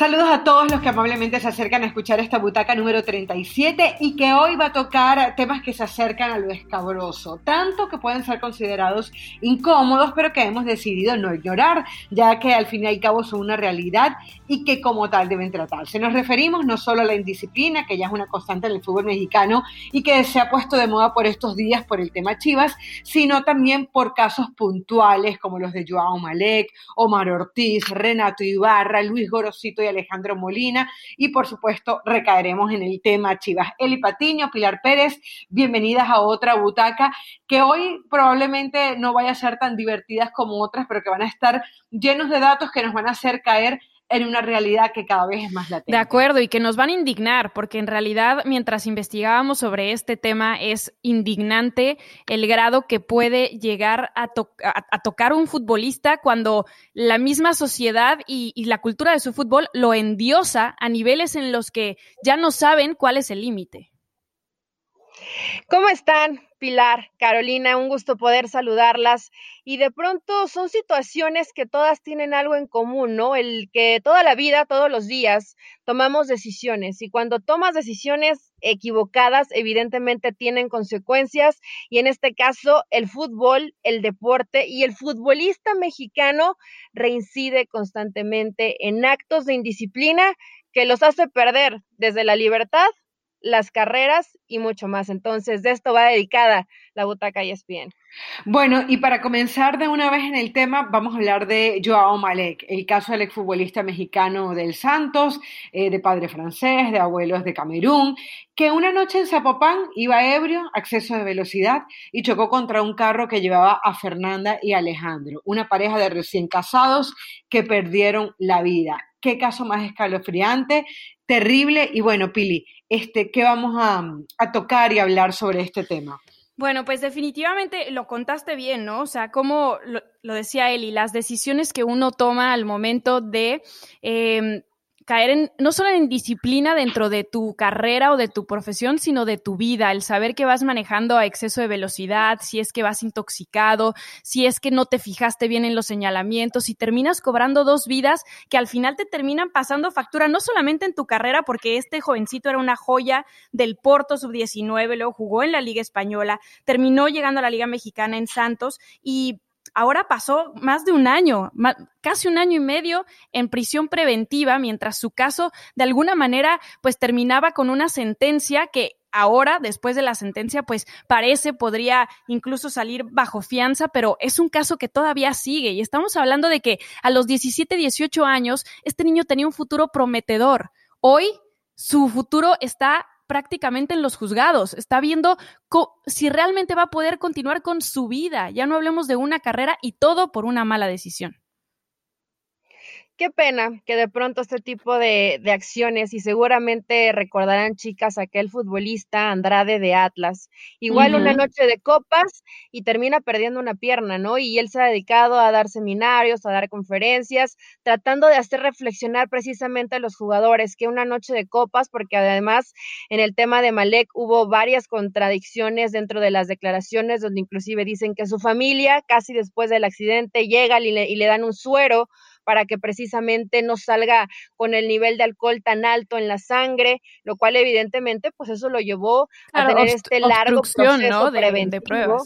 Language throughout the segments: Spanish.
Saludos a todos los que amablemente se acercan a escuchar esta butaca número 37 y que hoy va a tocar temas que se acercan a lo escabroso, tanto que pueden ser considerados incómodos, pero que hemos decidido no ignorar, ya que al fin y al cabo son una realidad y que como tal deben tratarse. Nos referimos no solo a la indisciplina, que ya es una constante en el fútbol mexicano y que se ha puesto de moda por estos días por el tema Chivas, sino también por casos puntuales como los de Joao Malek, Omar Ortiz, Renato Ibarra, Luis Gorosito y Alejandro Molina. Y por supuesto, recaeremos en el tema Chivas. Eli Patiño, Pilar Pérez, bienvenidas a otra butaca que hoy probablemente no vaya a ser tan divertidas como otras, pero que van a estar llenos de datos que nos van a hacer caer en una realidad que cada vez es más latente. De acuerdo, y que nos van a indignar, porque en realidad mientras investigábamos sobre este tema es indignante el grado que puede llegar a, tocar un futbolista cuando la misma sociedad y, y la cultura de su fútbol lo endiosa a niveles en los que ya no saben cuál es el límite. ¿Cómo están? Pilar, Carolina, un gusto poder saludarlas. Y de pronto son situaciones que todas tienen algo en común, ¿no? El que toda la vida, todos los días, tomamos decisiones y cuando tomas decisiones equivocadas, evidentemente tienen consecuencias. Y en este caso, el fútbol, el deporte y el futbolista mexicano reincide constantemente en actos de indisciplina que los hace perder desde la libertad las carreras y mucho más. Entonces, de esto va dedicada la butaca ESPN. Bueno, y para comenzar de una vez en el tema, vamos a hablar de Joao Malek, el caso del exfutbolista mexicano del Santos, eh, de padre francés, de abuelos de Camerún, que una noche en Zapopan iba ebrio, acceso de velocidad, y chocó contra un carro que llevaba a Fernanda y Alejandro, una pareja de recién casados que perdieron la vida. Qué caso más escalofriante, terrible, y bueno, Pili, este, ¿qué vamos a, tocar y hablar sobre este tema? Bueno, pues definitivamente lo contaste bien, ¿no? O sea, como lo, decía Eli, las decisiones que uno toma al momento de em, caer en, no solo en disciplina dentro de tu carrera o de tu profesión, sino de tu vida, el saber que vas manejando a exceso de velocidad, si es que vas intoxicado, si es que no te fijaste bien en los señalamientos y terminas cobrando dos vidas que al final te terminan pasando factura, no solamente en tu carrera, porque este jovencito era una joya del Porto sub-19, luego jugó en la Liga Española, terminó llegando a la Liga Mexicana en Santos y ahora pasó más de un año, casi un año y medio en prisión preventiva, mientras su caso de alguna manera pues terminaba con una sentencia que ahora, después de la sentencia, pues parece podría incluso salir bajo fianza, pero es un caso que todavía sigue y estamos hablando de que a los 17, 18 años este niño tenía un futuro prometedor. Hoy su futuro está prácticamente en los juzgados, está viendo si realmente va a poder continuar con su vida. Ya no hablemos de una carrera y todo por una mala decisión qué pena que de pronto este tipo de, acciones, y seguramente recordarán chicas aquel futbolista Andrade de Atlas, igual una noche de copas y termina perdiendo una pierna, ¿no? Y él se ha dedicado a dar seminarios, a dar conferencias, tratando de hacer reflexionar precisamente a los jugadores que una noche de copas, porque además en el tema de Malek hubo varias contradicciones dentro de las declaraciones, donde inclusive dicen que su familia, casi después del accidente, llega y le, y le dan un suero para que precisamente no salga con el nivel de alcohol tan alto en la sangre, lo cual evidentemente pues eso lo llevó a tener este largo proceso preventivo.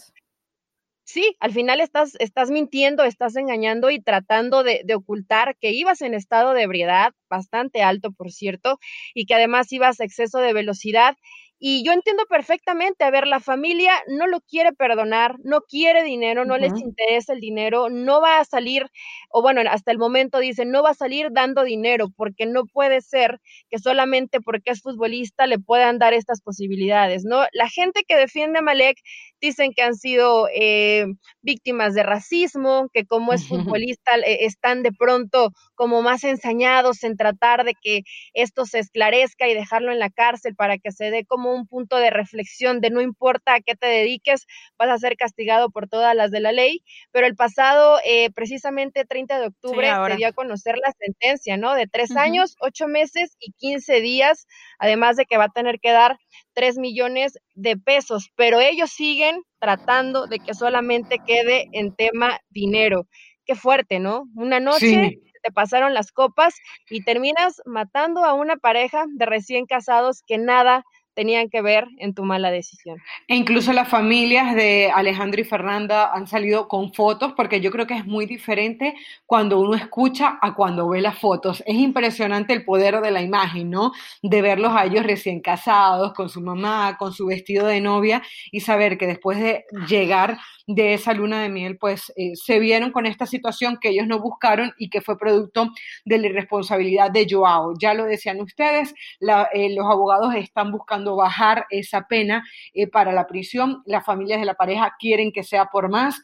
Sí, al final estás, estás mintiendo, estás engañando y tratando de, de, ocultar que ibas en estado de ebriedad, bastante alto, por cierto, y que además ibas a exceso de velocidad y yo entiendo perfectamente, a ver, la familia no lo quiere perdonar, no quiere dinero, no les interesa el dinero, no va a salir, o bueno, hasta el momento dicen, no va a salir dando dinero, porque no puede ser que solamente porque es futbolista le puedan dar estas posibilidades, ¿no? La gente que defiende a Malek dicen que han sido eh, víctimas de racismo, que como es futbolista eh, están de pronto como más ensañados en tratar de que esto se esclarezca y dejarlo en la cárcel para que se dé como un punto de reflexión de no importa a qué te dediques, vas a ser castigado por todas las de la ley, pero el pasado, eh, precisamente 30 de octubre, se dio a conocer la sentencia, ¿no? De tres años, ocho meses y 15 días, además de que va a tener que dar tres millones de pesos, pero ellos siguen tratando de que solamente quede en tema dinero. Qué fuerte, ¿no? Una noche te pasaron las copas y terminas matando a una pareja de recién casados que nada tenían que ver en tu mala decisión. E incluso las familias de Alejandro y Fernanda han salido con fotos porque yo creo que es muy diferente cuando uno escucha a cuando ve las fotos. Es impresionante el poder de la imagen, ¿no? De verlos a ellos recién casados, con su mamá, con su vestido de novia y saber que después de llegar de esa luna de miel, pues eh, se vieron con esta situación que ellos no buscaron y que fue producto de la irresponsabilidad de Joao. Ya lo decían ustedes, eh, los abogados están buscando bajar esa pena eh, para la prisión, las familias de la pareja quieren que sea por más,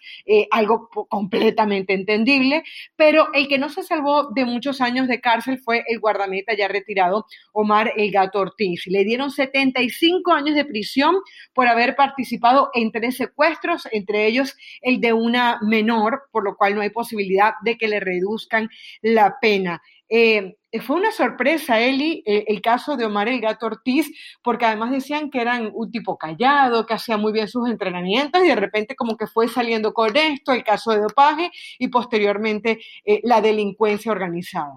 algo completamente entendible, pero el que no se salvó de muchos años de cárcel fue el guardameta ya retirado Omar El Gato Ortiz. Le dieron 75 años de prisión por haber participado en tres secuestros, entre ellos el de una menor, por lo cual no hay posibilidad de que le reduzcan la pena. Eh, fue una sorpresa, Eli, eh, el caso de Omar el Gato Ortiz, porque además decían que era un tipo callado, que hacía muy bien sus entrenamientos y de repente como que fue saliendo con esto, el caso de dopaje y posteriormente eh, la delincuencia organizada.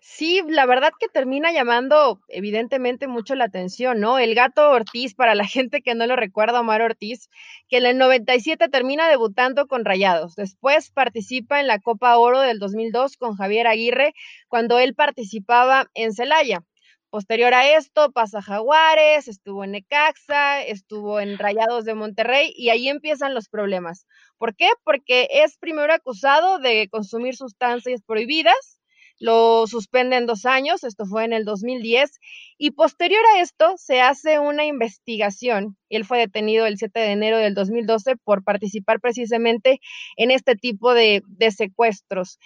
Sí, la verdad que termina llamando evidentemente mucho la atención, ¿no? El gato Ortiz, para la gente que no lo recuerda, Omar Ortiz, que en el 97 termina debutando con Rayados. Después participa en la Copa Oro del 2002 con Javier Aguirre, cuando él participaba en Celaya. Posterior a esto pasa Jaguares, estuvo en Necaxa, estuvo en Rayados de Monterrey y ahí empiezan los problemas. ¿Por qué? Porque es primero acusado de consumir sustancias prohibidas lo suspenden dos años, esto fue en el 2010, y posterior a esto se hace una investigación. Él fue detenido el 7 de enero del 2012 por participar precisamente en este tipo de, de secuestros.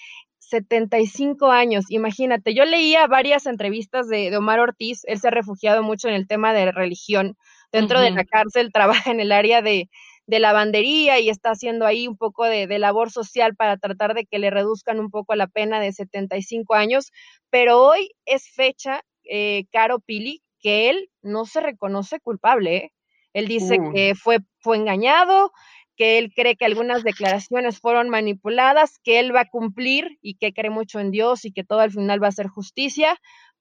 75 años, imagínate, yo leía varias entrevistas de, Omar Ortiz, él se ha refugiado mucho en el tema de religión, dentro de la cárcel trabaja en el área de, de lavandería y está haciendo ahí un poco de, labor social para tratar de que le reduzcan un poco la pena de 75 años, pero hoy es fecha, eh, Caro Pili, que él no se reconoce culpable. ¿eh? Él dice que fue, fue engañado, que él cree que algunas declaraciones fueron manipuladas, que él va a cumplir y que cree mucho en Dios y que todo al final va a ser justicia,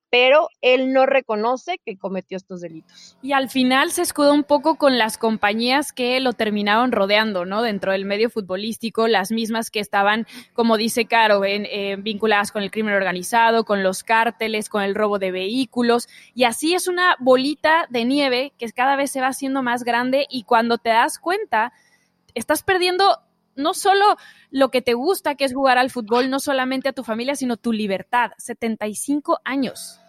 pero él no reconoce que cometió estos delitos. Y al final se escuda un poco con las compañías que lo terminaron rodeando, ¿no? Dentro del medio futbolístico, las mismas que estaban, como dice Caro, en, vinculadas con el crimen organizado, con los cárteles, con el robo de vehículos, y así es una bolita de nieve que cada vez se va haciendo más grande y cuando te das cuenta, estás perdiendo no solo lo que te gusta, que es jugar al fútbol, no solamente a tu familia, sino tu libertad. 75 años.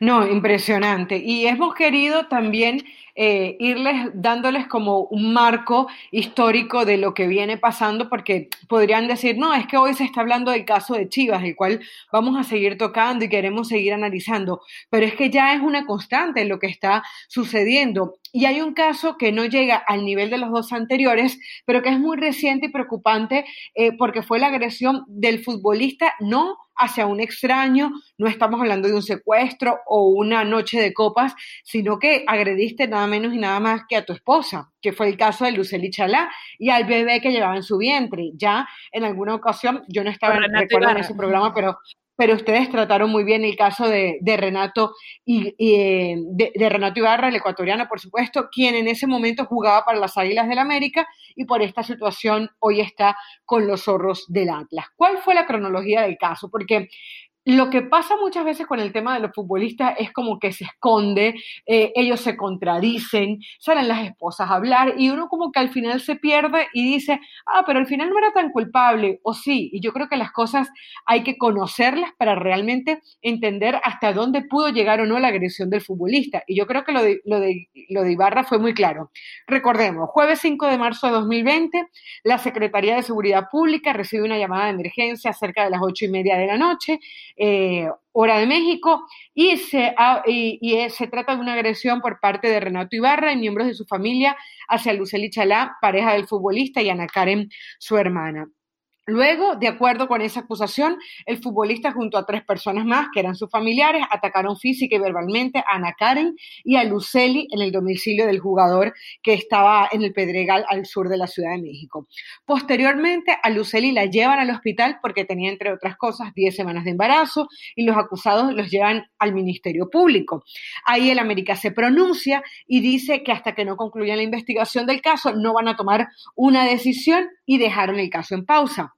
No, impresionante. Y hemos querido también eh, irles dándoles como un marco histórico de lo que viene pasando, porque podrían decir, no, es que hoy se está hablando del caso de Chivas, el cual vamos a seguir tocando y queremos seguir analizando, pero es que ya es una constante lo que está sucediendo. Y hay un caso que no llega al nivel de los dos anteriores, pero que es muy reciente y preocupante eh, porque fue la agresión del futbolista, no hacia un extraño, no estamos hablando de un secuestro o una noche de copas, sino que agrediste nada menos y nada más que a tu esposa, que fue el caso de Luceli Chalá y al bebé que llevaba en su vientre. Ya en alguna ocasión, yo no estaba en, en ese programa, pero pero ustedes trataron muy bien el caso de, Renato y, eh, de, Renato Ibarra, el ecuatoriano, por supuesto, quien en ese momento jugaba para las Águilas del América y por esta situación hoy está con los zorros del Atlas. ¿Cuál fue la cronología del caso? Porque lo que pasa muchas veces con el tema de los futbolistas es como que se esconde, eh, ellos se contradicen, salen las esposas a hablar y uno como que al final se pierde y dice, ah, pero al final no era tan culpable, o sí, y yo creo que las cosas hay que conocerlas para realmente entender hasta dónde pudo llegar o no la agresión del futbolista. Y yo creo que lo de, lo de, lo de Ibarra fue muy claro. Recordemos, jueves 5 de marzo de 2020, la Secretaría de Seguridad Pública recibe una llamada de emergencia cerca de las ocho y media de la noche eh, hora de México, y se, y, se trata de una agresión por parte de Renato Ibarra y miembros de su familia hacia Luceli Chalá, pareja del futbolista, y Ana Karen, su hermana. Luego, de acuerdo con esa acusación, el futbolista junto a tres personas más, que eran sus familiares, atacaron física y verbalmente a Ana Karen y a Luceli en el domicilio del jugador que estaba en el Pedregal al sur de la Ciudad de México. Posteriormente, a Luceli la llevan al hospital porque tenía, entre otras cosas, 10 semanas de embarazo y los acusados los llevan al Ministerio Público. Ahí el América se pronuncia y dice que hasta que no concluyan la investigación del caso no van a tomar una decisión y dejaron el caso en pausa.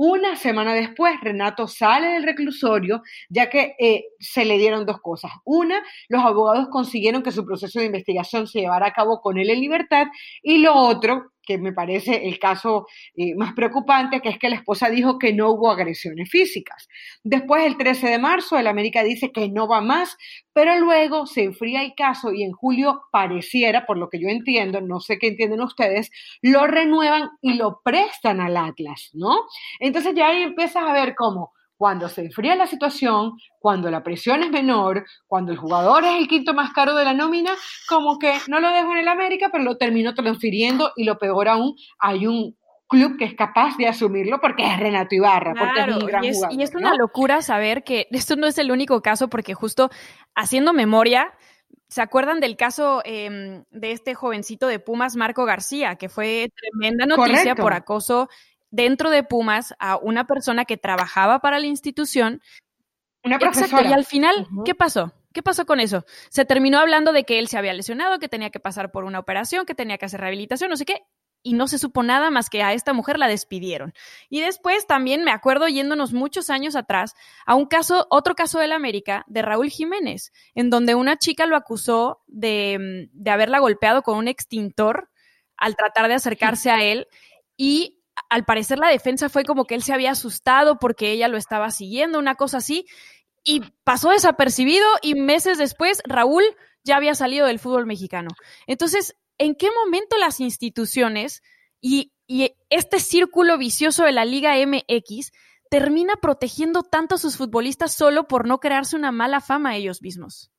Una semana después, Renato sale del reclusorio, ya que eh, se le dieron dos cosas. Una, los abogados consiguieron que su proceso de investigación se llevara a cabo con él en libertad. Y lo otro, que me parece el caso eh, más preocupante, que es que la esposa dijo que no hubo agresiones físicas. Después, el 13 de marzo, el América dice que no va más, pero luego se enfría el caso y en julio pareciera, por lo que yo entiendo, no sé qué entienden ustedes, lo renuevan y lo prestan al Atlas, ¿no? Entonces ya ahí empiezas a ver cómo cuando se enfría la situación, cuando la presión es menor, cuando el jugador es el quinto más caro de la nómina, como que no lo dejo en el América, pero lo termino transfiriendo y lo peor aún, hay un club que es capaz de asumirlo porque es Renato Ibarra, porque es un gran y es, jugador, y es una locura saber que esto no es el único caso, porque justo haciendo memoria, ¿Se acuerdan del caso eh, de este jovencito de Pumas, Marco García, que fue tremenda noticia Correcto. por acoso dentro de Pumas a una persona que trabajaba para la institución. Una profesora. Exacto, y al final. ¿qué pasó? ¿Qué pasó con eso? Se terminó hablando de que él se había lesionado, que tenía que pasar por una operación, que tenía que hacer rehabilitación, no sé qué, y no se supo nada más que a esta mujer la despidieron. Y después también me acuerdo yéndonos muchos años atrás a un caso, otro caso del América, de Raúl Jiménez, en donde una chica lo acusó de, de haberla golpeado con un extintor al tratar de acercarse a él y al parecer la defensa fue como que él se había asustado porque ella lo estaba siguiendo, una cosa así, y pasó desapercibido y meses después Raúl ya había salido del fútbol mexicano. Entonces, ¿en qué momento las instituciones y, este círculo vicioso de la Liga MX termina protegiendo tanto a sus futbolistas solo por no crearse una mala fama a ellos mismos?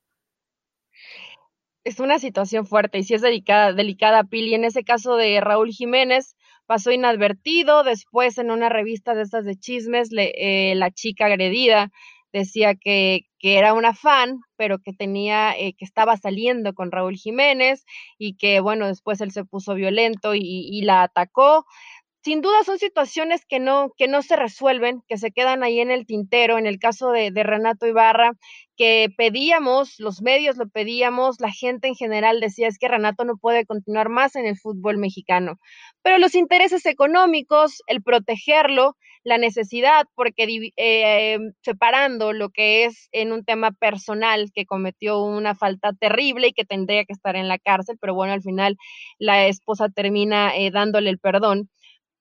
Es una situación fuerte y sí es delicada, delicada, Pili. En ese caso de Raúl Jiménez pasó inadvertido. Después, en una revista de estas de chismes, le, eh, la chica agredida decía que, que, era una fan, pero que tenía, eh, que estaba saliendo con Raúl Jiménez y que, bueno, después él se puso violento y, y la atacó sin duda son situaciones que no, que no se resuelven, que se quedan ahí en el tintero. En el caso de, Renato Ibarra, que pedíamos, los medios lo pedíamos, la gente en general decía es que Renato no puede continuar más en el fútbol mexicano. Pero los intereses económicos, el protegerlo, la necesidad, porque eh, separando lo que es en un tema personal, que cometió una falta terrible y que tendría que estar en la cárcel, pero bueno, al final la esposa termina eh, dándole el perdón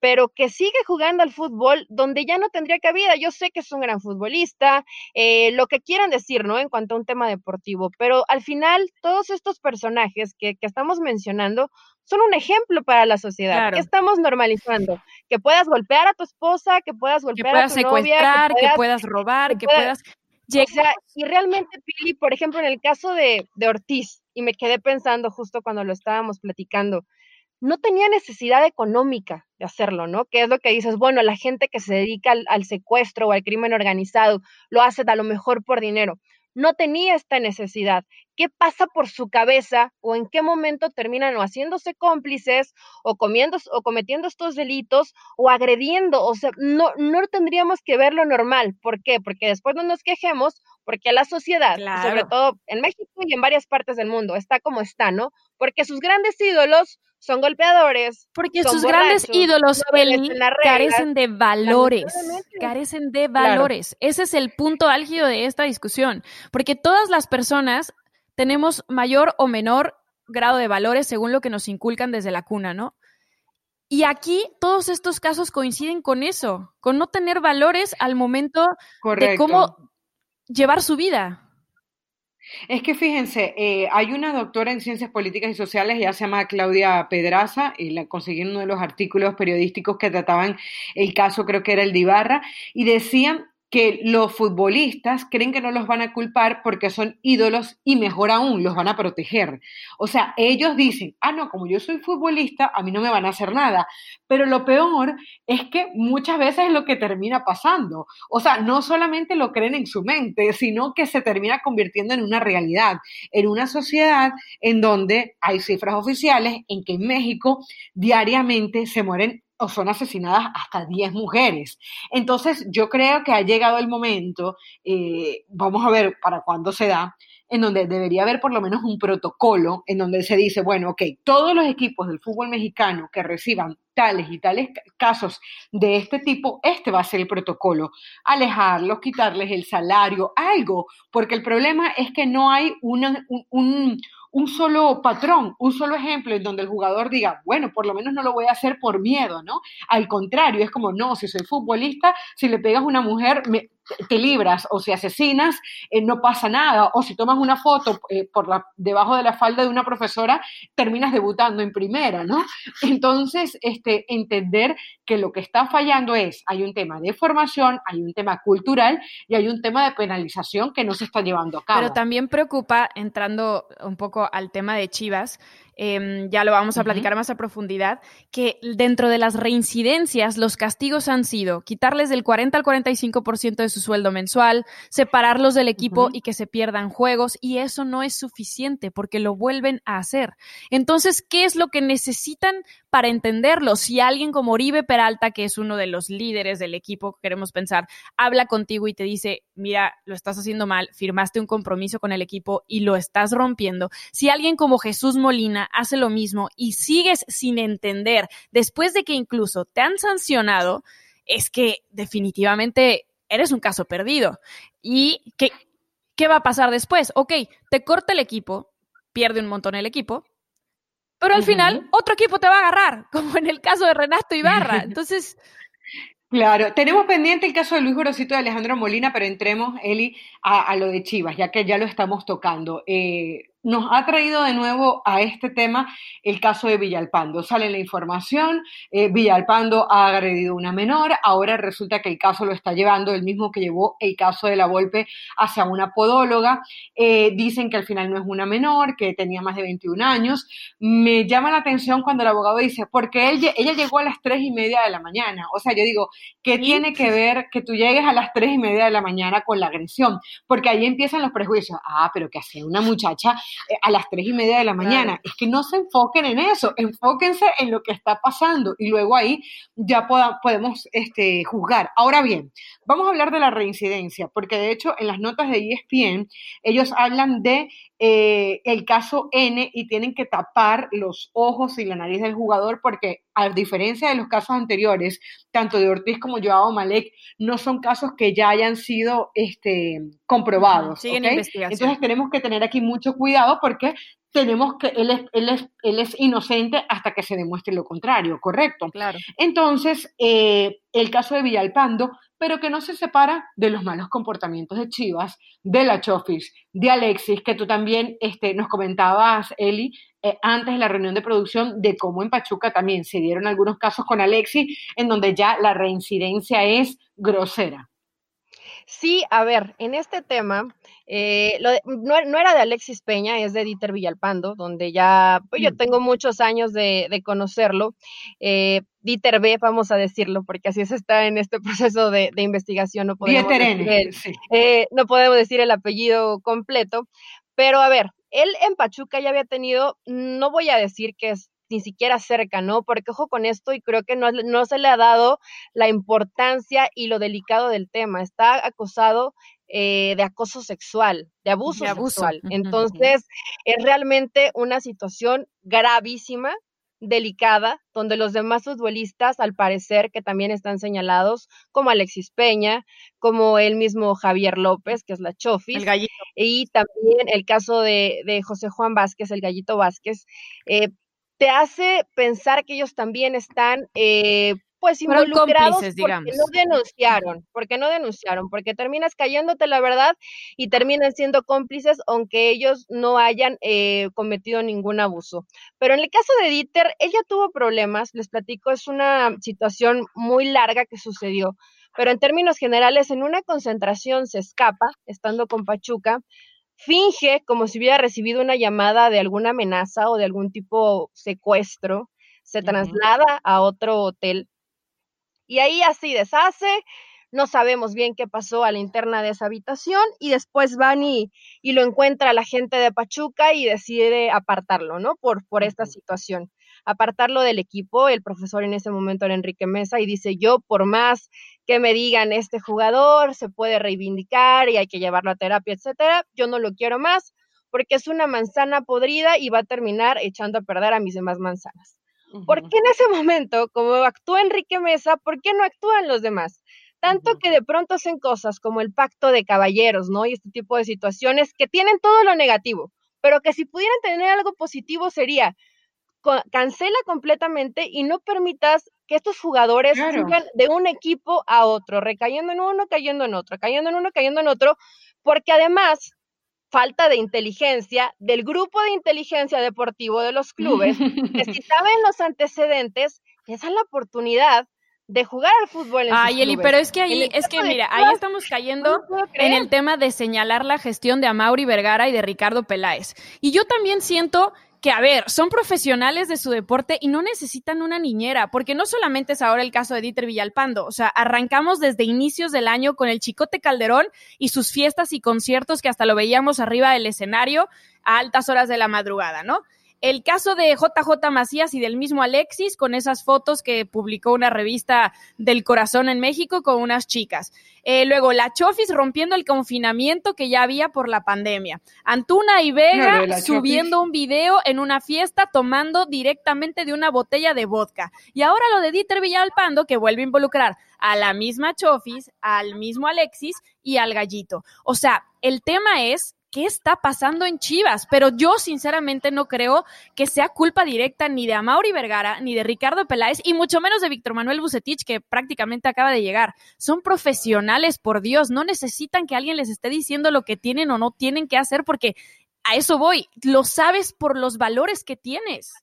pero que sigue jugando al fútbol donde ya no tendría cabida. Yo sé que es un gran futbolista, eh, lo que quieran decir, ¿no? En cuanto a un tema deportivo, pero al final todos estos personajes que, que estamos mencionando son un ejemplo para la sociedad. Claro. ¿Qué estamos normalizando? Que puedas golpear a tu esposa, que puedas golpear que puedas a tu secuestrar, novia, que puedas, que puedas robar, que, que puedas... O sea, y realmente, Pili, por ejemplo, en el caso de, de Ortiz, y me quedé pensando justo cuando lo estábamos platicando, no tenía necesidad económica de hacerlo, ¿no? Que es lo que dices, bueno, la gente que se dedica al, al, secuestro o al crimen organizado lo hace a lo mejor por dinero. No tenía esta necesidad. ¿Qué pasa por su cabeza o en qué momento terminan o haciéndose cómplices o, comiendo, o cometiendo estos delitos o agrediendo? O sea, no, no tendríamos que verlo normal. ¿Por qué? Porque después no nos quejemos porque la sociedad, claro. sobre todo en México y en varias partes del mundo, está como está, ¿no? Porque sus grandes ídolos son golpeadores. Porque son sus grandes ídolos, no carecen de valores. Carecen de valores. Claro. Ese es el punto álgido de esta discusión. Porque todas las personas tenemos mayor o menor grado de valores según lo que nos inculcan desde la cuna, ¿no? Y aquí todos estos casos coinciden con eso, con no tener valores al momento Correcto. de cómo llevar su vida. Es que fíjense, eh, hay una doctora en ciencias políticas y sociales, ella se llama Claudia Pedraza, y la conseguí en uno de los artículos periodísticos que trataban el caso, creo que era el de Ibarra, y decían que los futbolistas creen que no los van a culpar porque son ídolos y mejor aún, los van a proteger. O sea, ellos dicen, ah, no, como yo soy futbolista, a mí no me van a hacer nada. Pero lo peor es que muchas veces es lo que termina pasando. O sea, no solamente lo creen en su mente, sino que se termina convirtiendo en una realidad, en una sociedad en donde hay cifras oficiales en que en México diariamente se mueren o son asesinadas hasta 10 mujeres. Entonces, yo creo que ha llegado el momento, eh, vamos a ver para cuándo se da, en donde debería haber por lo menos un protocolo en donde se dice, bueno, ok, todos los equipos del fútbol mexicano que reciban tales y tales casos de este tipo, este va a ser el protocolo. Alejarlos, quitarles el salario, algo, porque el problema es que no hay una, un un solo patrón, un solo ejemplo en donde el jugador diga, bueno, por lo menos no lo voy a hacer por miedo, ¿no? Al contrario, es como, no, si soy futbolista, si le pegas a una mujer, me, te libras o si asesinas, eh, no pasa nada. O si tomas una foto eh, por debajo de la falda de una profesora, terminas debutando en primera, ¿no? Entonces, este, entender que lo que está fallando es, hay un tema de formación, hay un tema cultural y hay un tema de penalización que no se está llevando a cabo. Pero también preocupa, entrando un poco al tema de Chivas, Em, ya lo vamos a platicar más a profundidad, que dentro de las reincidencias los castigos han sido quitarles del 40 al 45% de su sueldo mensual, separarlos del equipo y que se pierdan juegos, y eso no es suficiente porque lo vuelven a hacer. Entonces, ¿qué es lo que necesitan para entenderlo? Si alguien como Oribe Peralta, que es uno de los líderes del equipo, queremos pensar, habla contigo y te dice, mira, lo estás haciendo mal, firmaste un compromiso con el equipo y lo estás rompiendo. Si alguien como Jesús Molina hace lo mismo y sigues sin entender después de que incluso te han sancionado, es que definitivamente eres un caso perdido. ¿Y qué, qué va a pasar después? Ok, te corta el equipo, pierde un montón el equipo, pero al final otro equipo te va a agarrar, como en el caso de Renato Ibarra. Entonces... Claro, tenemos pendiente el caso de Luis Gorosito de Alejandro Molina, pero entremos, Eli, a, lo de Chivas, ya que ya lo estamos tocando. Eh, nos ha traído de nuevo a este tema el caso de Villalpando. Sale la información, eh, Villalpando ha agredido a una menor, ahora resulta que el caso lo está llevando el mismo que llevó el caso de la Volpe hacia una podóloga. Eh, dicen que al final no es una menor, que tenía más de 21 años. Me llama la atención cuando el abogado dice, porque él, ella llegó a las 3 y media de la mañana. O sea, yo digo, ¿qué tiene que ver que tú llegues a las 3 y media de la mañana con la agresión? Porque ahí empiezan los prejuicios. Ah, pero que hace una muchacha a las tres y media de la mañana. Es que no se enfoquen en eso, enfóquense en lo que está pasando y luego ahí ya podemos este, juzgar. Ahora bien, vamos a hablar de la reincidencia, porque de hecho en las notas de ESPN ellos hablan de eh, el caso N y tienen que tapar los ojos y la nariz del jugador porque a diferencia de los casos anteriores, tanto de Ortiz como Joao Malek, no son casos que ya hayan sido este, comprobados. Entonces tenemos que tener aquí mucho cuidado porque tenemos que, él es, él es, él es inocente hasta que se demuestre lo contrario, ¿correcto? Claro. Entonces, eh, el caso de Villalpando, pero que no se separa de los malos comportamientos de Chivas, de la Chofis, de Alexis, que tú también este, nos comentabas, Eli, eh, antes de la reunión de producción, de cómo en Pachuca también se dieron algunos casos con Alexis, en donde ya la reincidencia es grosera. Sí, a ver, en este tema, eh, no, era de Alexis Peña, es de Dieter Villalpando, donde ya, pues yo mm. tengo muchos años de, conocerlo. Eh, Dieter B, vamos a decirlo, porque así se está en este proceso de, investigación, no podemos, decir eh, no podemos decir el apellido completo. Pero a ver, él en Pachuca ya había tenido, no voy a decir que es ni siquiera cerca, ¿no? Porque ojo con esto y creo que no, no se le ha dado la importancia y lo delicado del tema. Está acosado eh, de acoso sexual, de abuso, sexual. Entonces, es realmente una situación gravísima delicada, donde los demás futbolistas, al parecer, que también están señalados, como Alexis Peña, como el mismo Javier López, que es la Chofis, y también el caso de, de, José Juan Vázquez, el Gallito Vázquez, eh, te hace pensar que ellos también están eh, pues involucrados porque no denunciaron, porque no denunciaron, porque terminas cayéndote la verdad y terminan siendo cómplices aunque ellos no hayan eh, cometido ningún abuso. Pero en el caso de Dieter, ella tuvo problemas, les platico, es una situación muy larga que sucedió, pero en términos generales, en una concentración se escapa, estando con Pachuca, finge como si hubiera recibido una llamada de alguna amenaza o de algún tipo secuestro, se traslada a otro hotel y ahí así deshace, no sabemos bien qué pasó a la interna de esa habitación y después van y, lo encuentra la gente de Pachuca y decide apartarlo, ¿no? Por, por esta situación. Apartarlo del equipo, el profesor en ese momento era Enrique Mesa y dice, yo por más que me digan este jugador se puede reivindicar y hay que llevarlo a terapia, etcétera, yo no lo quiero más porque es una manzana podrida y va a terminar echando a perder a mis demás manzanas. ¿Por qué en ese momento, como actúa Enrique Mesa, por qué no actúan los demás? Tanto que de pronto hacen cosas como el pacto de caballeros, ¿no? Y este tipo de situaciones que tienen todo lo negativo, pero que si pudieran tener algo positivo sería cancela completamente y no permitas que estos jugadores sigan de un equipo a otro, recayendo en uno, cayendo en otro, cayendo en uno, cayendo en otro, porque además falta de inteligencia del grupo de inteligencia deportivo de los clubes, que si saben los antecedentes, les dan la oportunidad de jugar al fútbol. En Ay, Eli, pero es que ahí, es que mira, ahí estamos cayendo en el tema de señalar la gestión de Amauri Vergara y de Ricardo Peláez. Y yo también siento que, a ver, son profesionales de su deporte y no necesitan una niñera, porque no solamente es ahora el caso de Dieter Villalpando, o sea, arrancamos desde inicios del año con el Chicote Calderón y sus fiestas y conciertos que hasta lo veíamos arriba del escenario a altas horas de la madrugada, ¿no? El caso de JJ Macías y del mismo Alexis con esas fotos que publicó una revista del corazón en México con unas chicas. Eh, luego, la Chofis rompiendo el confinamiento que ya había por la pandemia. Antuna y Vega subiendo un video en una fiesta tomando directamente de una botella de vodka. Y ahora lo de Dieter Villalpando que vuelve a involucrar a la misma Chofis, al mismo Alexis y al Gallito. O sea, el tema es qué está pasando en Chivas, pero yo sinceramente no creo que sea culpa directa ni de Amauri Vergara, ni de Ricardo Peláez, y mucho menos de Víctor Manuel Bucetich, que prácticamente acaba de llegar. Son profesionales, por Dios, no necesitan que alguien les esté diciendo lo que tienen o no tienen que hacer, porque a eso voy, lo sabes por los valores que tienes.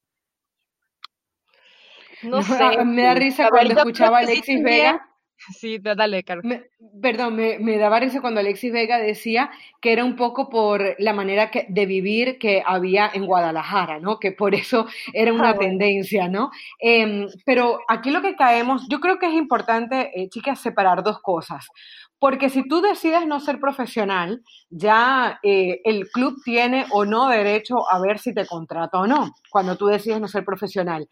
No, sé. Me da risa cuando escuchaba a Alexis Vega Sí, dale, Carlos. perdón, me, me, daba risa cuando Alexis Vega decía que era un poco por la manera de vivir que había en Guadalajara, ¿no? Que por eso era una ah, tendencia, ¿no? Em, pero aquí lo que caemos, yo creo que es importante, eh, chicas, separar dos cosas. Porque si tú decides no ser profesional, ya eh, el club tiene o no derecho a ver si te contrata o no, cuando tú decides no ser profesional.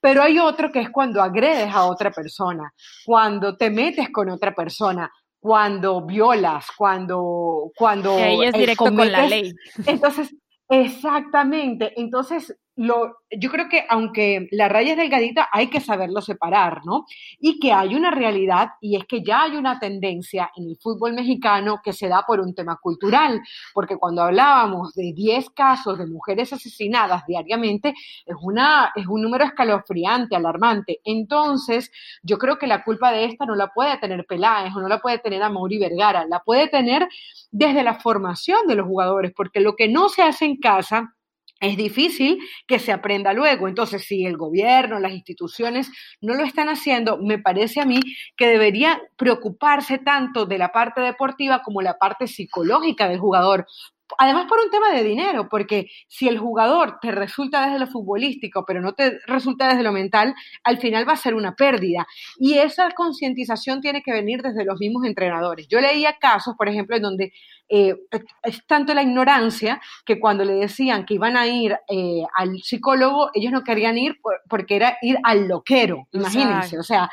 Pero hay otro que es cuando agredes a otra persona, cuando te metes con otra persona, cuando violas, cuando... cuando ahí es directo con la ley. Entonces, exactamente. Entonces, yo creo que aunque la raya es delgadita, hay que saberlo separar, ¿no? Y que hay una realidad y es que ya hay una tendencia en el fútbol mexicano que se da por un tema cultural, porque cuando hablábamos de 10 casos de mujeres asesinadas diariamente, es, una, es un número escalofriante, alarmante. Entonces, yo creo que la culpa de esta no la puede tener Peláez o no la puede tener a Mauri Vergara, la puede tener desde la formación de los jugadores, porque lo que no se hace en casa es difícil que se aprenda luego. Entonces, si el gobierno, las instituciones no lo están haciendo, me parece a mí que debería preocuparse tanto de la parte deportiva como la parte psicológica del jugador, además por un tema de dinero, porque si el jugador te resulta desde lo futbolístico, pero no te resulta desde lo mental, al final va a ser una pérdida. Y esa concientización tiene que venir desde los mismos entrenadores. Yo leía casos, por ejemplo, en donde eh, es tanto la ignorancia que cuando le decían que iban a ir eh, al psicólogo, ellos no querían ir porque era ir al loquero, imagínense, o sea,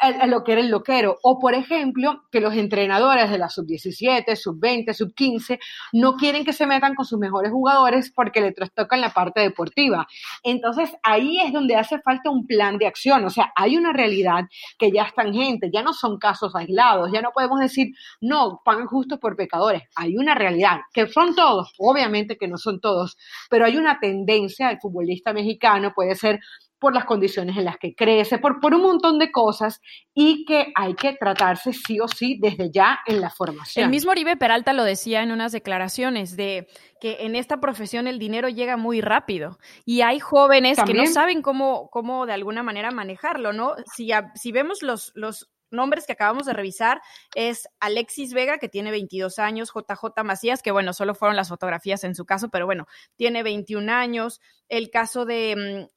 a, lo que era el loquero. O, por ejemplo, que los entrenadores de la sub-17, sub-20, sub-15 no quieren que se metan con sus mejores jugadores porque le trastocan la parte deportiva. Entonces, ahí es donde hace falta un plan de acción, o sea, hay una realidad que ya es tangente, ya no son casos aislados, ya no podemos decir, no, pagan justos por pecadores hay una realidad, que son todos, obviamente que no son todos, pero hay una tendencia, el futbolista mexicano puede ser por las condiciones en las que crece, por, por un montón de cosas y que hay que tratarse sí o sí desde ya en la formación. El mismo Oribe Peralta lo decía en unas declaraciones de que en esta profesión el dinero llega muy rápido y hay jóvenes que no saben cómo, cómo de alguna manera manejarlo, ¿no? Si, si vemos los, los nombres que acabamos de revisar es Alexis Vega, que tiene 22 años, JJ Macías, que bueno, solo fueron las fotografías en su caso, pero bueno, tiene 21 años. El caso de mm,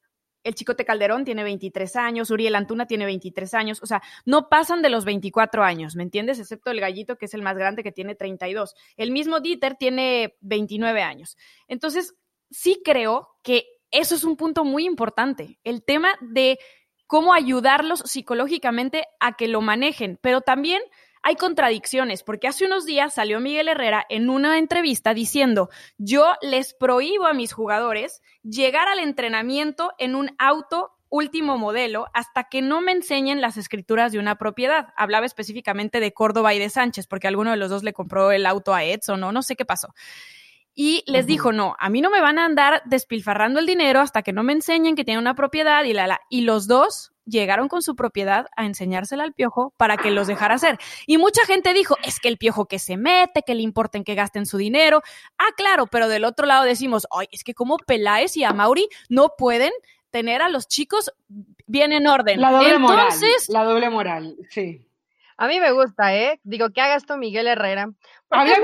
el Chicote Calderón tiene 23 años, Uriel Antuna tiene 23 años, o sea, no pasan de los 24 años, ¿me entiendes? Excepto el gallito, que es el más grande, que tiene 32. El mismo Dieter tiene 29 años. Entonces, sí creo que eso es un punto muy importante, el tema de cómo ayudarlos psicológicamente a que lo manejen, pero también hay contradicciones, porque hace unos días salió Miguel Herrera en una entrevista diciendo, yo les prohíbo a mis jugadores llegar al entrenamiento en un auto último modelo hasta que no me enseñen las escrituras de una propiedad. Hablaba específicamente de Córdoba y de Sánchez, porque alguno de los dos le compró el auto a Edson, o no sé qué pasó. Y les dijo, no, a mí no me van a andar despilfarrando el dinero hasta que no me enseñen que tiene una propiedad y la, la. Y los dos llegaron con su propiedad a enseñársela al piojo para que los dejara hacer. Y mucha gente dijo, es que el piojo que se mete, que le importen que gasten su dinero. Ah, claro, pero del otro lado decimos, ay, es que como Peláez y Amauri no pueden tener a los chicos bien en orden. La doble Entonces, moral. La doble moral, sí. A mí me gusta, ¿eh? Digo, que haga esto Miguel Herrera. Habla,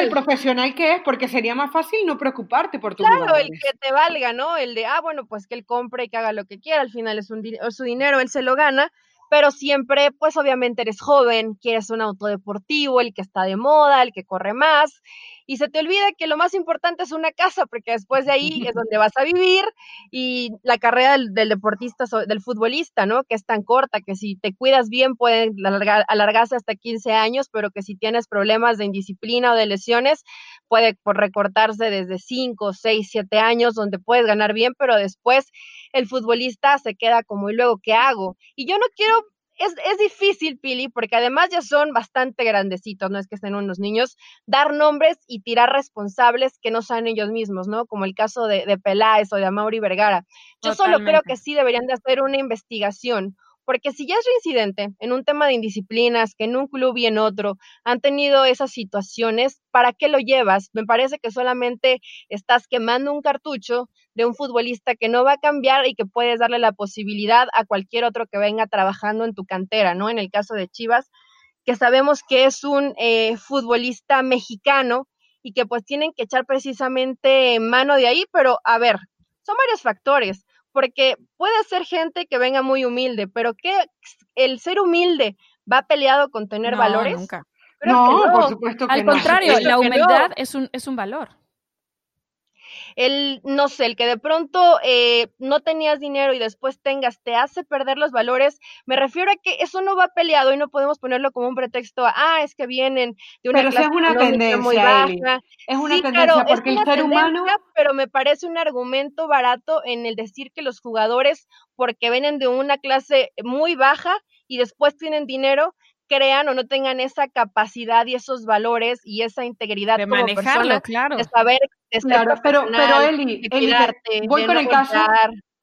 el profesional que es, porque sería más fácil no preocuparte por tu Claro, el que te valga, ¿no? El de, ah, bueno, pues que él compre y que haga lo que quiera, al final es, un, es su dinero, él se lo gana, pero siempre, pues obviamente eres joven, quieres un auto deportivo, el que está de moda, el que corre más, y se te olvida que lo más importante es una casa, porque después de ahí es donde vas a vivir y la carrera del, deportista, del futbolista, ¿no? Que es tan corta, que si te cuidas bien pueden alargarse hasta 15 años, pero que si tienes problemas de indisciplina o de lesiones, puede recortarse desde 5, 6, 7 años, donde puedes ganar bien, pero después el futbolista se queda como, ¿y luego qué hago? Y yo no quiero es, es, difícil, Pili, porque además ya son bastante grandecitos, no es que estén unos niños, dar nombres y tirar responsables que no sean ellos mismos, ¿no? Como el caso de, de Peláez o de Amaury Vergara. Yo solo creo que sí deberían de hacer una investigación porque si ya es reincidente en un tema de indisciplinas, que en un club y en otro han tenido esas situaciones, ¿para qué lo llevas? Me parece que solamente estás quemando un cartucho de un futbolista que no va a cambiar y que puedes darle la posibilidad a cualquier otro que venga trabajando en tu cantera, ¿no? En el caso de Chivas, que sabemos que es un eh, futbolista mexicano y que pues tienen que echar precisamente mano de ahí, pero a ver, son varios factores porque puede ser gente que venga muy humilde, pero que el ser humilde va peleado con tener valores. Nunca. no, por supuesto que Al contrario, la humildad es un, es un valor el, no sé, el que de pronto eh, no tenías dinero y después tengas, te hace perder los valores, me refiero a que eso no va peleado y no podemos ponerlo como un pretexto, ah, es que vienen de una clase es una tendencia, muy baja. Es una tendencia porque el ser humano... Pero me parece un argumento barato en el decir que los jugadores, porque vienen de una clase muy baja y después tienen dinero, crean o no tengan esa capacidad y esos valores y esa integridad de manejarlo, claro. de saber claro, pero pero Eli, voy con el caso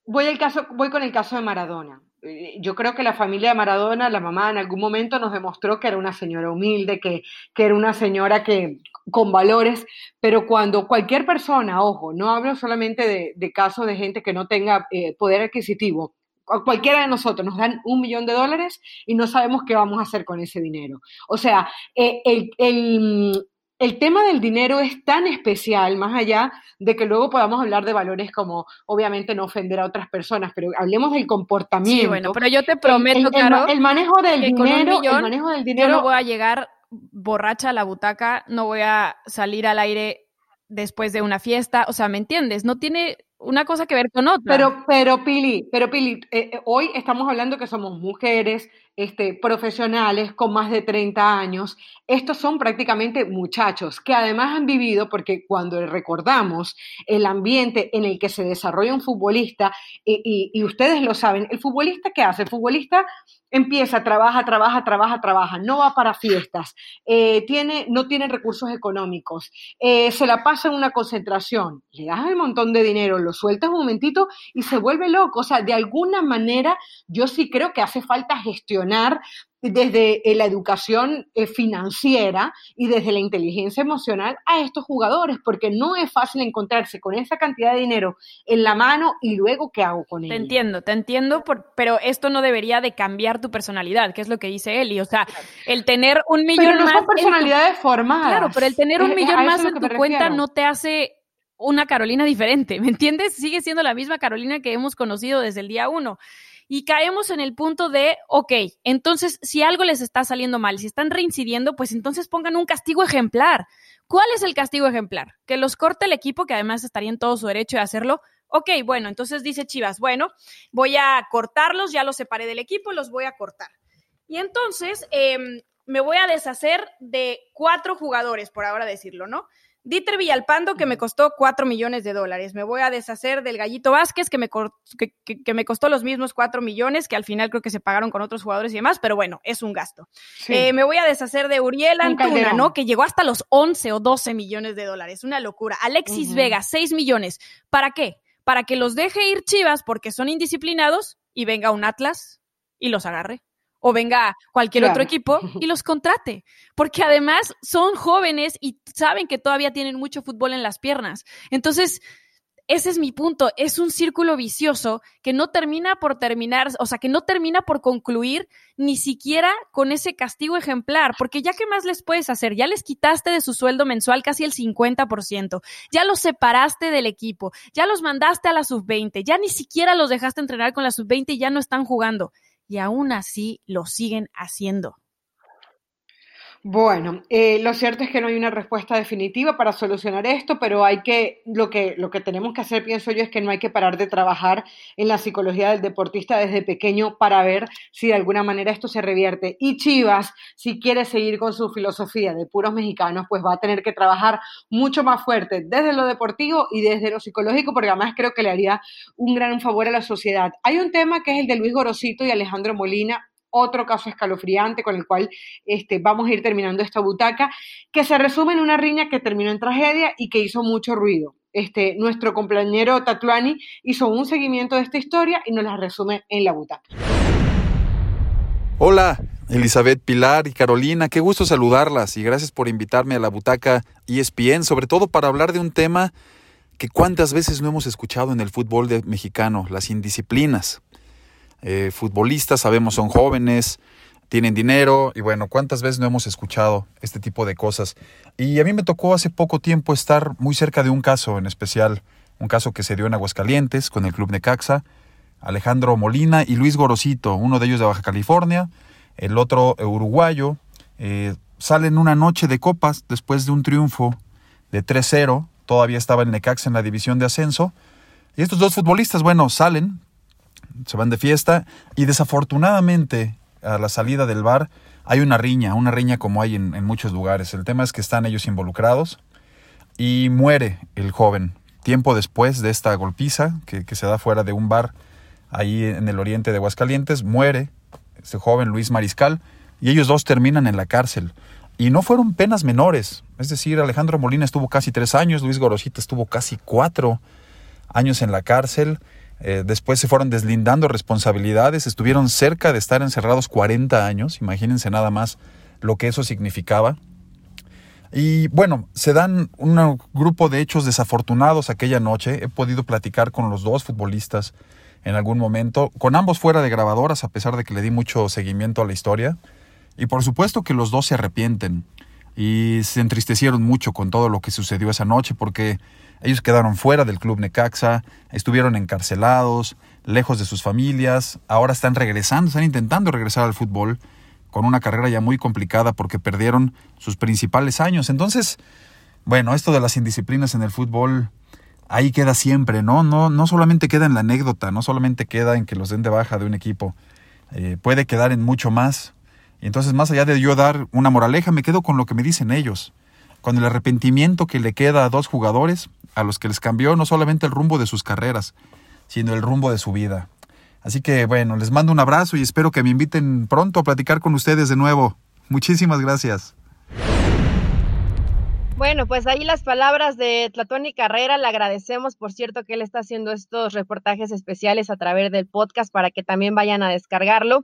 voy el caso voy con el caso de Maradona eh, yo creo que la familia de Maradona, la mamá en algún momento nos demostró que era una señora humilde, que, que era una señora que con valores, pero cuando cualquier persona, ojo, no hablo solamente de, de casos de gente que no tenga eh, poder adquisitivo, cualquiera de nosotros nos dan un millón de dólares y no sabemos qué vamos a hacer con ese dinero. O sea, eh, el, tema del dinero es tan especial, más allá de que luego podamos hablar de valores como, obviamente, no ofender a otras personas, pero hablemos del comportamiento. Sí, bueno, pero yo te prometo, claro, el, manejo del dinero, el manejo del dinero. Yo no voy a llegar borracha a la butaca, no voy a salir al aire después de una fiesta, o sea, ¿me entiendes? No tiene una cosa que ver con otra. Pero, pero Pili, pero Pili, eh, eh, hoy estamos hablando que somos mujeres, este, profesionales con más de 30 años. Estos son prácticamente muchachos que además han vivido, porque cuando recordamos el ambiente en el que se desarrolla un futbolista, y, y ustedes lo saben, el futbolista ¿qué hace? El futbolista empieza, trabaja, trabaja, trabaja, trabaja, no va para fiestas, eh, tiene, no tiene recursos económicos, eh, se la pasa en una concentración, le das un montón de dinero, lo sueltas un momentito y se vuelve loco. O sea, de alguna manera yo sí creo que hace falta gestionar desde eh, la educación eh, financiera y desde la inteligencia emocional a estos jugadores, porque no es fácil encontrarse con esa cantidad de dinero en la mano y luego qué hago con él. Te entiendo, te entiendo, pero esto no debería de cambiar tu personalidad, que es lo que dice Eli. O sea, el tener un millón pero no más. Son personalidades formadas. Claro, pero el tener un millón más en tu cuenta no te hace una Carolina diferente, ¿me entiendes? Sigue siendo la misma Carolina que hemos conocido desde el día uno y caemos en el punto de, ok, entonces si algo les está saliendo mal, si están reincidiendo, pues entonces pongan un castigo ejemplar. ¿Cuál es el castigo ejemplar? Que los corte el equipo, que además estaría en todo su derecho de hacerlo. Ok, bueno, entonces dice Chivas, bueno, voy a cortarlos, ya los separé del equipo, los voy a cortar. Y entonces em, me voy a deshacer de cuatro jugadores, por ahora decirlo, ¿no? Dieter Villalpando, que me costó cuatro millones de dólares. Me voy a deshacer del Gallito Vázquez, que me, que, me costó los mismos cuatro millones, que al final creo que se pagaron con otros jugadores y demás, pero bueno, es un gasto. Eh, me voy a deshacer de Uriel Antuna, ¿no? Que llegó hasta los 11 o 12 millones de dólares. Una locura. Alexis Vega, 6 millones. ¿Para qué? Para que los deje ir Chivas porque son indisciplinados y venga un Atlas y los agarre o venga cualquier otro equipo y los contrate, porque además son jóvenes y saben que todavía tienen mucho fútbol en las piernas. Entonces, ese es mi punto, es un círculo vicioso que no termina por terminar, o sea, que no termina por concluir ni siquiera con ese castigo ejemplar, porque ya qué más les puedes hacer, ya les quitaste de su sueldo mensual casi el 50%, ya los separaste del equipo, ya los mandaste a la sub-20, ya ni siquiera los dejaste entrenar con la sub-20 y ya no están jugando y aún así lo siguen haciendo. Bueno, eh, lo cierto es que no hay una respuesta definitiva para solucionar esto, pero hay que lo, que, lo que tenemos que hacer, pienso yo, es que no hay que parar de trabajar en la psicología del deportista desde pequeño para ver si de alguna manera esto se revierte. Y Chivas, si quiere seguir con su filosofía de puros mexicanos, pues va a tener que trabajar mucho más fuerte desde lo deportivo y desde lo psicológico, porque además creo que le haría un gran favor a la sociedad. Hay un tema que es el de Luis Gorosito y Alejandro Molina, otro caso escalofriante con el cual este, vamos a ir terminando esta butaca, que se resume en una riña que terminó en tragedia y que hizo mucho ruido. Este, nuestro compañero Tatuani hizo un seguimiento de esta historia y nos la resume en la butaca. Hola, Elizabeth, Pilar y Carolina, qué gusto saludarlas y gracias por invitarme a la butaca ESPN, sobre todo para hablar de un tema que cuántas veces no hemos escuchado en el fútbol mexicano, las indisciplinas. Eh, futbolistas, sabemos, son jóvenes, tienen dinero y bueno, ¿cuántas veces no hemos escuchado este tipo de cosas? Y a mí me tocó hace poco tiempo estar muy cerca de un caso en especial, un caso que se dio en Aguascalientes con el Club Necaxa, Alejandro Molina y Luis Gorosito, uno de ellos de Baja California, el otro uruguayo, eh, salen una noche de copas después de un triunfo de 3-0, todavía estaba el Necaxa en la división de ascenso, y estos dos futbolistas, bueno, salen, se van de fiesta y desafortunadamente a la salida del bar hay una riña, una riña como hay en, muchos lugares. El tema es que están ellos involucrados y muere el joven tiempo después de esta golpiza que, se da fuera de un bar ahí en el oriente de Aguascalientes, muere este joven Luis Mariscal y ellos dos terminan en la cárcel. Y no fueron penas menores, es decir, Alejandro Molina estuvo casi tres años, Luis Gorosita estuvo casi cuatro años en la cárcel eh, después se fueron deslindando responsabilidades, estuvieron cerca de estar encerrados 40 años, imagínense nada más lo que eso significaba. Y bueno, se dan un grupo de hechos desafortunados aquella noche. He podido platicar con los dos futbolistas en algún momento, con ambos fuera de grabadoras, a pesar de que le di mucho seguimiento a la historia. Y por supuesto que los dos se arrepienten y se entristecieron mucho con todo lo que sucedió esa noche, porque ellos quedaron fuera del club Necaxa, estuvieron encarcelados, lejos de sus familias, ahora están regresando, están intentando regresar al fútbol con una carrera ya muy complicada porque perdieron sus principales años. Entonces, bueno, esto de las indisciplinas en el fútbol ahí queda siempre, ¿no? No, no solamente queda en la anécdota, no solamente queda en que los den de baja de un equipo, eh, puede quedar en mucho más. Y entonces, más allá de yo dar una moraleja, me quedo con lo que me dicen ellos, con el arrepentimiento que le queda a dos jugadores a los que les cambió no solamente el rumbo de sus carreras, sino el rumbo de su vida. Así que bueno, les mando un abrazo y espero que me inviten pronto a platicar con ustedes de nuevo. Muchísimas gracias. Bueno, pues ahí las palabras de Tlatón y Carrera, le agradecemos, por cierto, que él está haciendo estos reportajes especiales a través del podcast para que también vayan a descargarlo.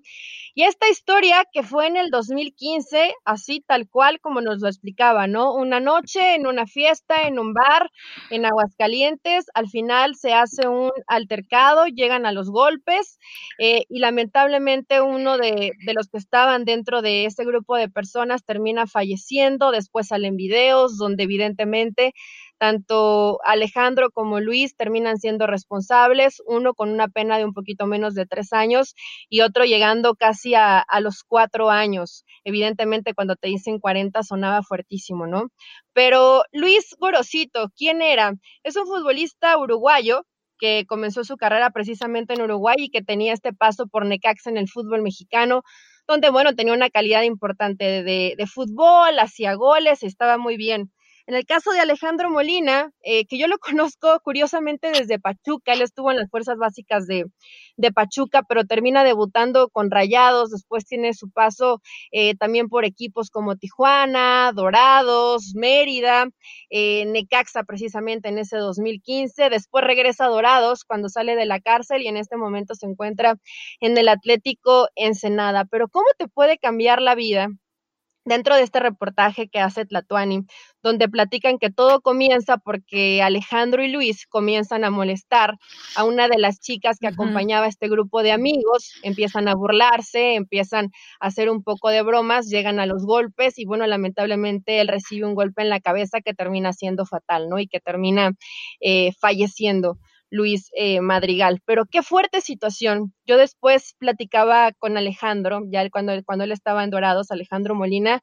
Y esta historia que fue en el 2015, así tal cual como nos lo explicaba, ¿no? Una noche en una fiesta, en un bar, en Aguascalientes, al final se hace un altercado, llegan a los golpes eh, y lamentablemente uno de, de los que estaban dentro de ese grupo de personas termina falleciendo, después salen videos donde evidentemente tanto Alejandro como Luis terminan siendo responsables, uno con una pena de un poquito menos de tres años y otro llegando casi a, los cuatro años. Evidentemente cuando te dicen 40 sonaba fuertísimo, ¿no? Pero Luis Gorosito, ¿quién era? Es un futbolista uruguayo que comenzó su carrera precisamente en Uruguay y que tenía este paso por Necaxa en el fútbol mexicano, donde, bueno, tenía una calidad importante de, de fútbol, hacía goles, estaba muy bien. En el caso de Alejandro Molina, eh, que yo lo conozco curiosamente desde Pachuca, él estuvo en las fuerzas básicas de, Pachuca, pero termina debutando con Rayados, después tiene su paso eh, también por equipos como Tijuana, Dorados, Mérida, eh, Necaxa precisamente en ese 2015, después regresa a Dorados cuando sale de la cárcel y en este momento se encuentra en el Atlético Ensenada. Pero ¿cómo te puede cambiar la vida? Dentro de este reportaje que hace Tlatuani, donde platican que todo comienza porque Alejandro y Luis comienzan a molestar a una de las chicas que acompañaba a este grupo de amigos, empiezan a burlarse, empiezan a hacer un poco de bromas, llegan a los golpes y bueno, lamentablemente él recibe un golpe en la cabeza que termina siendo fatal, ¿no? Y que termina eh, falleciendo. Luis eh, Madrigal. Pero qué fuerte situación. Yo después platicaba con Alejandro, ya cuando, cuando él estaba en Dorados, Alejandro Molina,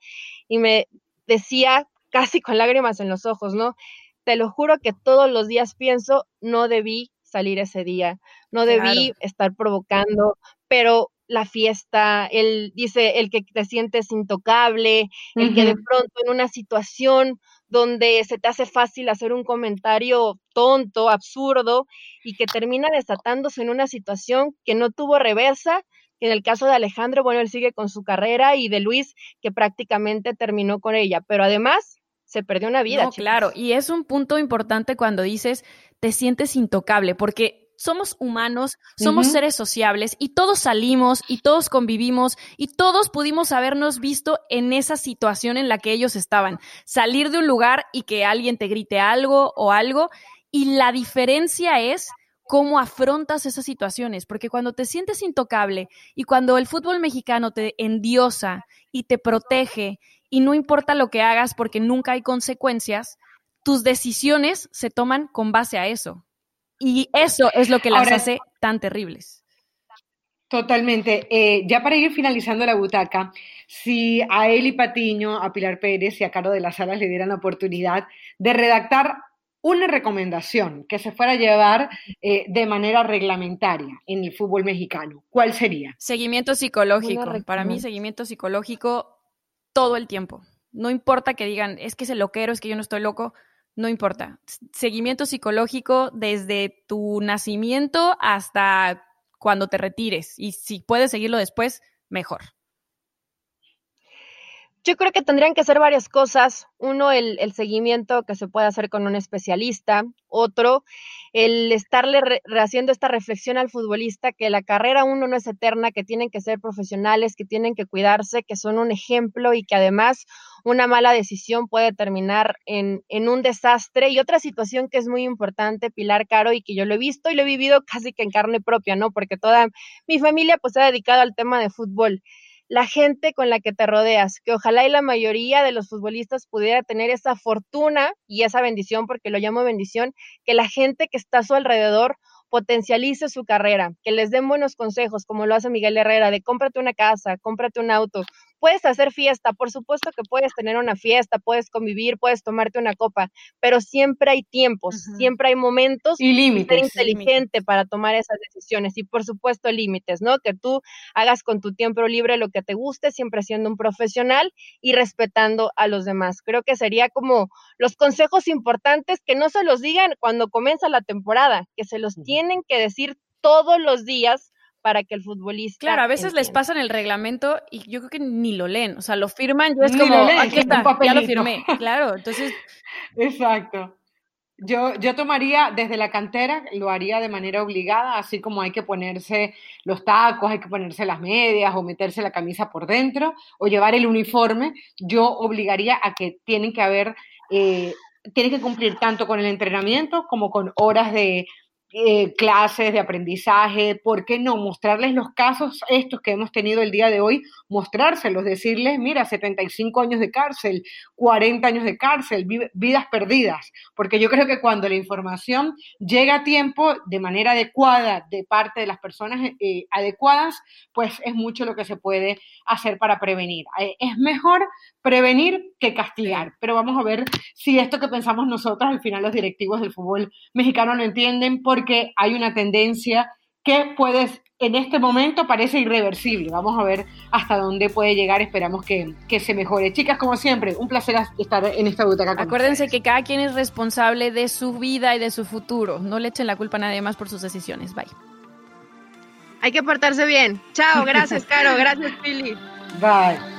y me decía casi con lágrimas en los ojos, ¿no? Te lo juro que todos los días pienso, no debí salir ese día, no debí estar provocando, pero la fiesta, él dice, el que te sientes intocable, el que de pronto en una situación donde se te hace fácil hacer un comentario tonto, absurdo, y que termina desatándose en una situación que no tuvo reversa. En el caso de Alejandro, bueno, él sigue con su carrera y de Luis, que prácticamente terminó con ella, pero además se perdió una vida. claro, y es un punto importante cuando dices te sientes intocable, porque somos humanos, somos seres sociables y todos salimos y todos convivimos y todos pudimos habernos visto en esa situación en la que ellos estaban. Salir de un lugar y que alguien te grite algo o algo y la diferencia es cómo afrontas esas situaciones, porque cuando te sientes intocable y cuando el fútbol mexicano te endiosa y te protege y no importa lo que hagas porque nunca hay consecuencias, tus decisiones se toman con base a eso. Y eso es lo que las hace tan terribles. Totalmente. Eh, ya para ir finalizando la butaca, si a Eli Patiño, a Pilar Pérez y a Caro de las Salas le dieran la oportunidad de redactar una recomendación que se fuera a llevar eh, de manera reglamentaria en el fútbol mexicano, ¿cuál sería? Seguimiento psicológico. Para mí, seguimiento psicológico todo el tiempo. No importa que digan, es que es el loquero, es que yo no estoy loco no importa. Seguimiento psicológico desde tu nacimiento hasta cuando te retires. Y si puedes seguirlo después, mejor. Yo creo que tendrían que ser varias cosas. Uno, el, seguimiento que se puede hacer con un especialista. Otro, el estarle haciendo esta reflexión al futbolista que la carrera uno no es eterna, que tienen que ser profesionales, que tienen que cuidarse, que son un ejemplo y que además una mala decisión puede terminar en, en un desastre. Y otra situación que es muy importante, Pilar Caro, y que yo lo he visto y lo he vivido casi que en carne propia, ¿no? Porque toda mi familia pues se ha dedicado al tema de fútbol la gente con la que te rodeas, que ojalá y la mayoría de los futbolistas pudiera tener esa fortuna y esa bendición, porque lo llamo bendición, que la gente que está a su alrededor potencialice su carrera, que les den buenos consejos, como lo hace Miguel Herrera, de cómprate una casa, cómprate un auto, puedes hacer fiesta, por supuesto que puedes tener una fiesta, puedes convivir, puedes tomarte una copa, pero siempre hay tiempos, siempre hay momentos y límites. inteligente para tomar esas decisiones y por supuesto límites, ¿no? Que tú hagas con tu tiempo libre lo que te guste, siempre siendo un profesional y respetando a los demás. Creo que sería como los consejos importantes que no se los digan cuando comienza la temporada, que se los tienen que decir todos los días para que el futbolista. Claro, a veces les pasan el reglamento y yo creo que ni lo leen, o sea, lo firman, yo es como, aquí está, ya lo firmé. Claro, entonces. Exacto. Yo, yo tomaría desde la cantera, lo haría de manera obligada, así como hay que ponerse los tacos, hay que ponerse las medias o meterse la camisa por dentro o llevar el uniforme, yo obligaría a que tienen que haber, eh, tienen que cumplir tanto con el entrenamiento como con horas de, eh, clases de aprendizaje, ¿por qué no mostrarles los casos estos que hemos tenido el día de hoy? Mostrárselos, decirles, mira, 75 años de cárcel, 40 años de cárcel, vidas perdidas, porque yo creo que cuando la información llega a tiempo de manera adecuada de parte de las personas eh, adecuadas, pues es mucho lo que se puede hacer para prevenir. Eh, es mejor prevenir que castigar, pero vamos a ver si esto que pensamos nosotros, al final los directivos del fútbol mexicano lo entienden, porque hay una tendencia que puedes, en este momento parece irreversible. Vamos a ver hasta dónde puede llegar. Esperamos que, se mejore. Chicas, como siempre, un placer estar en esta butaca. Acuérdense que cada quien es responsable de su vida y de su futuro. No le echen la culpa a nadie más por sus decisiones. Bye. Hay que portarse bien. Chao, gracias, Caro. Gracias, Pili. Bye.